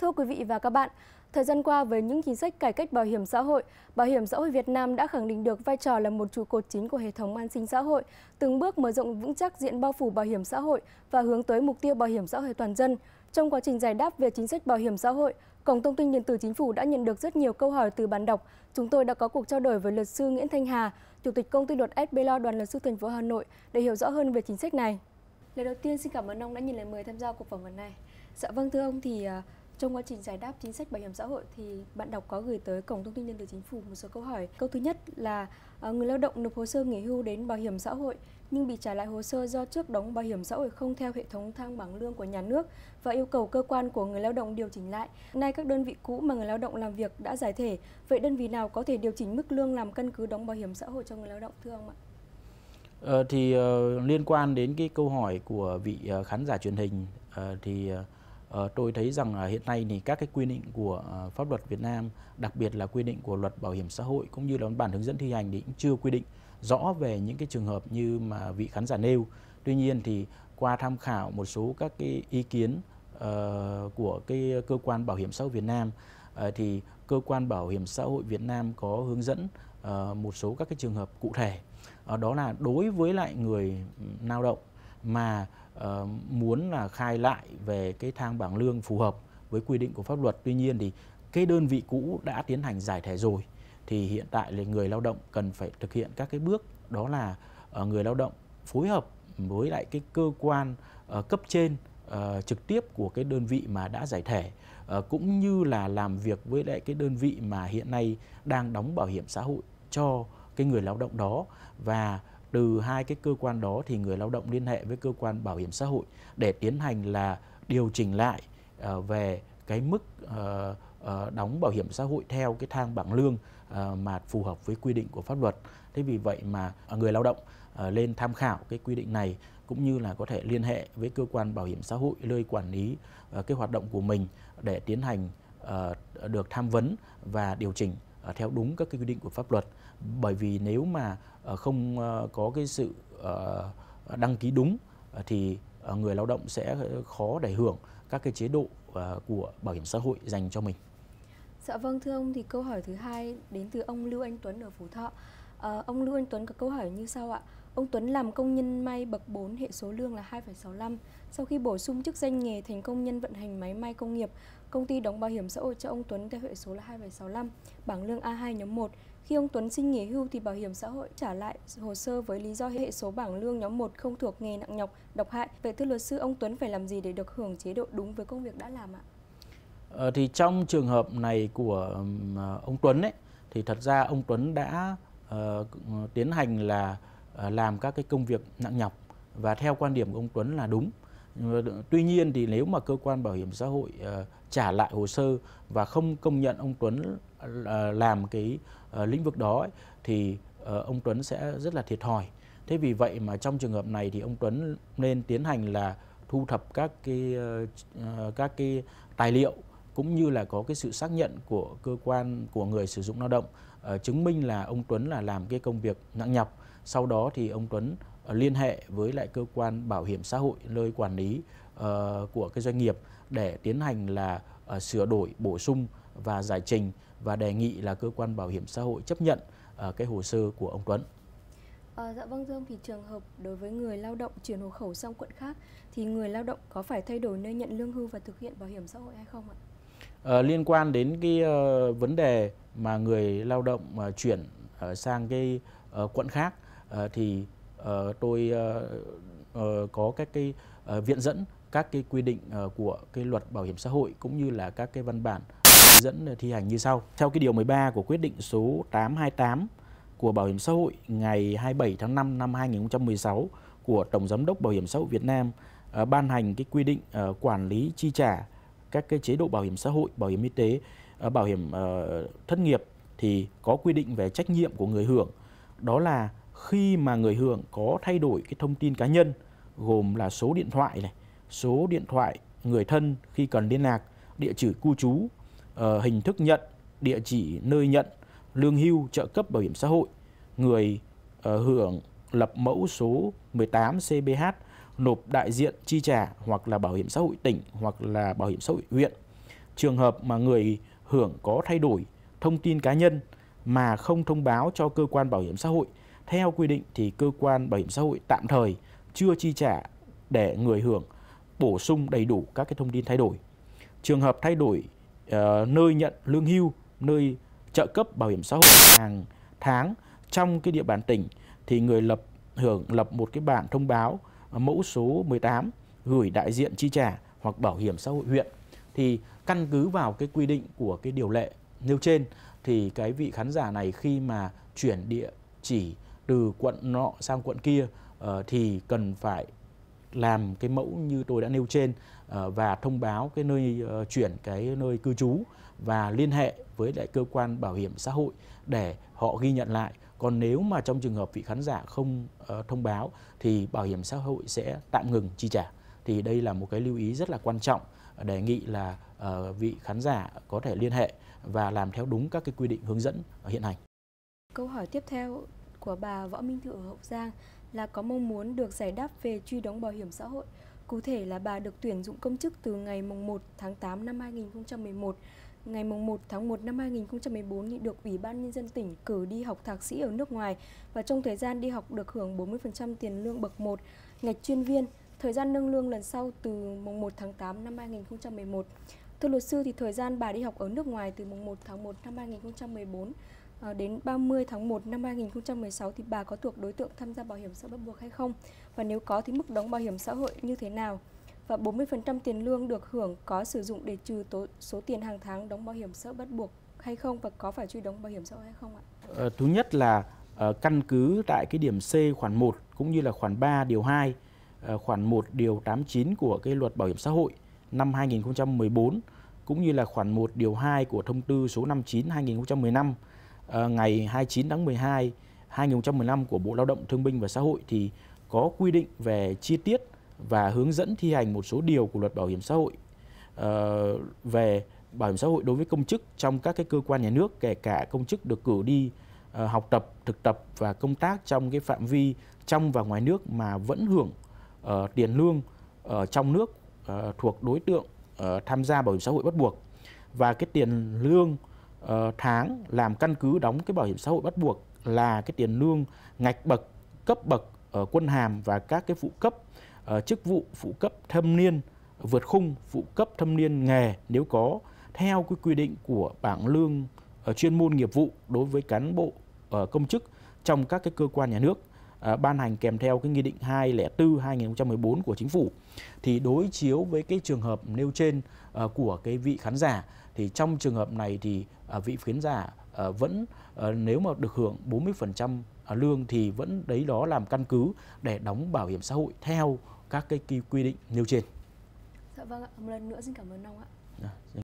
Thưa quý vị và các bạn, thời gian qua với những chính sách cải cách bảo hiểm xã hội, Bảo hiểm xã hội Việt Nam đã khẳng định được vai trò là một trụ cột chính của hệ thống an sinh xã hội, từng bước mở rộng vững chắc diện bao phủ bảo hiểm xã hội và hướng tới mục tiêu bảo hiểm xã hội toàn dân. Trong quá trình giải đáp về chính sách bảo hiểm xã hội, Cổng Thông tin Điện tử Chính phủ đã nhận được rất nhiều câu hỏi từ bạn đọc. Chúng tôi đã có cuộc trao đổi với luật sư Nguyễn Thanh Hà, Chủ tịch Công ty luật SBLO Đoàn luật sư thành phố Hà Nội để hiểu rõ hơn về chính sách này. Lời đầu tiên xin cảm ơn ông đã nhận lời mời tham gia cuộc phỏng vấn này. Dạ vâng thưa ông thì uh, trong quá trình giải đáp chính sách bảo hiểm xã hội thì bạn đọc có gửi tới cổng thông tin điện tử chính phủ một số câu hỏi. Câu thứ nhất là à, người lao động nộp hồ sơ nghỉ hưu đến bảo hiểm xã hội nhưng bị trả lại hồ sơ do trước đóng bảo hiểm xã hội không theo hệ thống thang bảng lương của nhà nước và yêu cầu cơ quan của người lao động điều chỉnh lại. Nay các đơn vị cũ mà người lao động làm việc đã giải thể, vậy đơn vị nào có thể điều chỉnh mức lương làm căn cứ đóng bảo hiểm xã hội cho người lao động thưa ông ạ? Ờ, thì uh, liên quan đến cái câu hỏi của vị uh, khán giả truyền hình uh, thì uh, Ờ, tôi thấy rằng uh, hiện nay thì các cái quy định của uh, pháp luật Việt Nam, đặc biệt là quy định của luật bảo hiểm xã hội cũng như là bản hướng dẫn thi hành thì cũng chưa quy định rõ về những cái trường hợp như mà vị khán giả nêu. Tuy nhiên thì qua tham khảo một số các cái ý kiến uh, của cái cơ quan bảo hiểm xã hội Việt Nam uh, thì cơ quan bảo hiểm xã hội Việt Nam có hướng dẫn uh, một số các cái trường hợp cụ thể uh, đó là đối với lại người ừ, lao động mà uh, muốn là khai lại về cái thang bảng lương phù hợp với quy định của pháp luật. Tuy nhiên thì cái đơn vị cũ đã tiến hành giải thể rồi thì hiện tại là người lao động cần phải thực hiện các cái bước đó là uh, người lao động phối hợp với lại cái cơ quan uh, cấp trên uh, trực tiếp của cái đơn vị mà đã giải thể uh, cũng như là làm việc với lại cái đơn vị mà hiện nay đang đóng bảo hiểm xã hội cho cái người lao động đó. Và từ hai cái cơ quan đó thì người lao động liên hệ với cơ quan bảo hiểm xã hội để tiến hành là điều chỉnh lại uh, về cái mức uh, uh, đóng bảo hiểm xã hội theo cái thang bảng lương uh, mà phù hợp với quy định của pháp luật. Thế vì vậy mà người lao động uh, lên tham khảo cái quy định này cũng như là có thể liên hệ với cơ quan bảo hiểm xã hội nơi quản lý uh, cái hoạt động của mình để tiến hành uh, được tham vấn và điều chỉnh uh, theo đúng các cái quy định của pháp luật. Bởi vì nếu mà ờ, không ờ, có cái sự ờ, đăng ký đúng thì người lao động sẽ khó để hưởng các cái chế độ của bảo hiểm xã hội dành cho mình. Dạ vâng thưa ông thì câu hỏi thứ hai đến từ ông Lưu Anh Tuấn ở Phú Thọ. À, ông Lưu Anh Tuấn có câu hỏi như sau ạ. Ông Tuấn làm công nhân may bậc 4 hệ số lương là 2,65. Sau khi bổ sung chức danh nghề thành công nhân vận hành máy may công nghiệp, công ty đóng bảo hiểm xã hội cho ông Tuấn theo hệ số là 2,65, bảng lương A2 nhóm 1. Khi ông Tuấn xin nghỉ hưu thì bảo hiểm xã hội trả lại hồ sơ với lý do hệ số bảng lương nhóm 1 không thuộc nghề nặng nhọc, độc hại. Vậy thưa luật sư, ông Tuấn phải làm gì để được hưởng chế độ đúng với công việc đã làm ạ? Ờ, thì trong trường hợp này của à, ông Tuấn ấy thì thật ra ông Tuấn đã uh, tiến hành là uh, làm các cái công việc nặng nhọc và theo quan điểm của ông Tuấn là đúng. Tuy nhiên thì nếu mà cơ quan bảo hiểm xã hội uh, trả lại hồ sơ và không công nhận ông Tuấn uh, làm cái uh, lĩnh vực đó ấy, thì uh, ông Tuấn sẽ rất là thiệt thòi. Thế vì vậy mà trong trường hợp này thì ông Tuấn nên tiến hành là thu thập các cái uh, các cái tài liệu cũng như là có cái sự xác nhận của cơ quan của người sử dụng lao động uh, chứng minh là ông Tuấn là làm cái công việc nặng nhọc. Sau đó thì ông Tuấn liên hệ với lại cơ quan bảo hiểm xã hội nơi quản lý uh, của cái doanh nghiệp để tiến hành là uh, sửa đổi, bổ sung và giải trình và đề nghị là cơ quan bảo hiểm xã hội chấp nhận uh, cái hồ sơ của ông Tuấn. À, dạ vâng ông thì trường hợp đối với người lao động chuyển hộ khẩu sang quận khác thì người lao động có phải thay đổi nơi nhận lương hưu và thực hiện bảo hiểm xã hội hay không ạ? uh, liên quan đến cái uh, vấn đề mà người lao động uh, chuyển uh, sang cái uh, quận khác uh, thì uh, tôi uh, uh, có các cái uh, viện dẫn các cái quy định uh, của cái luật bảo hiểm xã hội cũng như là các cái văn bản hướng dẫn thi hành như sau. Theo cái điều 13 của quyết định số 828 của Bảo hiểm xã hội ngày 27 tháng 5 năm 2016 của Tổng giám đốc Bảo hiểm xã hội Việt Nam uh, ban hành cái quy định uh, quản lý chi trả các cái chế độ bảo hiểm xã hội, bảo hiểm y tế, uh, bảo hiểm uh, thất nghiệp thì có quy định về trách nhiệm của người hưởng. Đó là khi mà người hưởng có thay đổi cái thông tin cá nhân gồm là số điện thoại này, số điện thoại người thân khi cần liên lạc, địa chỉ cư trú, uh, hình thức nhận, địa chỉ nơi nhận, lương hưu, trợ cấp bảo hiểm xã hội, người uh, hưởng lập mẫu số 18 CBH nộp đại diện chi trả hoặc là bảo hiểm xã hội tỉnh hoặc là bảo hiểm xã hội huyện. Trường hợp mà người hưởng có thay đổi thông tin cá nhân mà không thông báo cho cơ quan bảo hiểm xã hội theo quy định thì cơ quan bảo hiểm xã hội tạm thời chưa chi trả để người hưởng bổ sung đầy đủ các cái thông tin thay đổi. Trường hợp thay đổi uh, nơi nhận lương hưu, nơi trợ cấp bảo hiểm xã hội hàng tháng trong cái địa bàn tỉnh thì người lập hưởng lập một cái bản thông báo mẫu số 18 gửi đại diện chi trả hoặc bảo hiểm xã hội huyện thì căn cứ vào cái quy định của cái điều lệ nêu trên thì cái vị khán giả này khi mà chuyển địa chỉ từ quận nọ sang quận kia uh, thì cần phải làm cái mẫu như tôi đã nêu trên uh, và thông báo cái nơi uh, chuyển cái nơi cư trú và liên hệ với lại cơ quan bảo hiểm xã hội để họ ghi nhận lại. Còn nếu mà trong trường hợp vị khán giả không uh, thông báo thì bảo hiểm xã hội sẽ tạm ngừng chi trả. Thì đây là một cái lưu ý rất là quan trọng đề nghị là uh, vị khán giả có thể liên hệ và làm theo đúng các cái quy định hướng dẫn hiện hành. Câu hỏi tiếp theo của bà Võ Minh Thự ở Hậu Giang là có mong muốn được giải đáp về truy đóng bảo hiểm xã hội. Cụ thể là bà được tuyển dụng công chức từ ngày 1 tháng 8 năm 2011 ngày 1 tháng 1 năm 2014 thì được Ủy ban Nhân dân tỉnh cử đi học thạc sĩ ở nước ngoài và trong thời gian đi học được hưởng 40% tiền lương bậc 1, ngạch chuyên viên, thời gian nâng lương lần sau từ mùng 1 tháng 8 năm 2011. Thưa luật sư thì thời gian bà đi học ở nước ngoài từ mùng 1 tháng 1 năm 2014 ờ, đến 30 tháng 1 năm 2016 thì bà có thuộc đối tượng tham gia bảo hiểm xã hội bắt buộc hay không? Và nếu có thì mức đóng bảo hiểm xã hội như thế nào? Và 40% tiền lương được hưởng có sử dụng để trừ tố, số tiền hàng tháng đóng bảo hiểm xã hội bắt buộc hay không và có phải truy đóng bảo hiểm xã hội hay không ạ? Ờ, thứ nhất là uh, căn cứ tại cái điểm C khoản 1 cũng như là khoản 3 điều 2 uh, ờ, khoản 1 điều 89 của cái luật bảo hiểm xã hội năm 2014 cũng như là khoản 1 điều 2 của thông tư số 59 2015 Ờ, ngày 29 tháng 12 2015 của Bộ Lao động Thương binh và Xã hội thì có quy định về chi tiết và hướng dẫn thi hành một số điều của luật bảo hiểm xã hội. Uh, về bảo hiểm xã hội đối với công chức trong các cái cơ quan nhà nước kể cả công chức được cử đi uh, học tập, thực tập và công tác trong cái phạm vi trong và ngoài nước mà vẫn hưởng uh, tiền lương ở trong nước uh, thuộc đối tượng uh, tham gia bảo hiểm xã hội bắt buộc. Và cái tiền lương uh, tháng làm căn cứ đóng cái bảo hiểm xã hội bắt buộc là cái tiền lương ngạch bậc cấp bậc ở quân hàm và các cái phụ cấp uh, chức vụ phụ cấp thâm niên vượt khung phụ cấp thâm niên nghề nếu có theo cái quy định của bảng lương uh, chuyên môn nghiệp vụ đối với cán bộ uh, công chức trong các cái cơ quan nhà nước uh, ban hành kèm theo cái nghị định 204 2014 của chính phủ. Thì đối chiếu với cái trường hợp nêu trên uh, của cái vị khán giả thì trong trường hợp này thì uh, vị khán giả uh, vẫn uh, nếu mà được hưởng 40% lương thì vẫn đấy đó làm căn cứ để đóng bảo hiểm xã hội theo các cái quy định nêu trên. Dạ vâng ạ, một lần nữa xin cảm ơn ông ạ. À,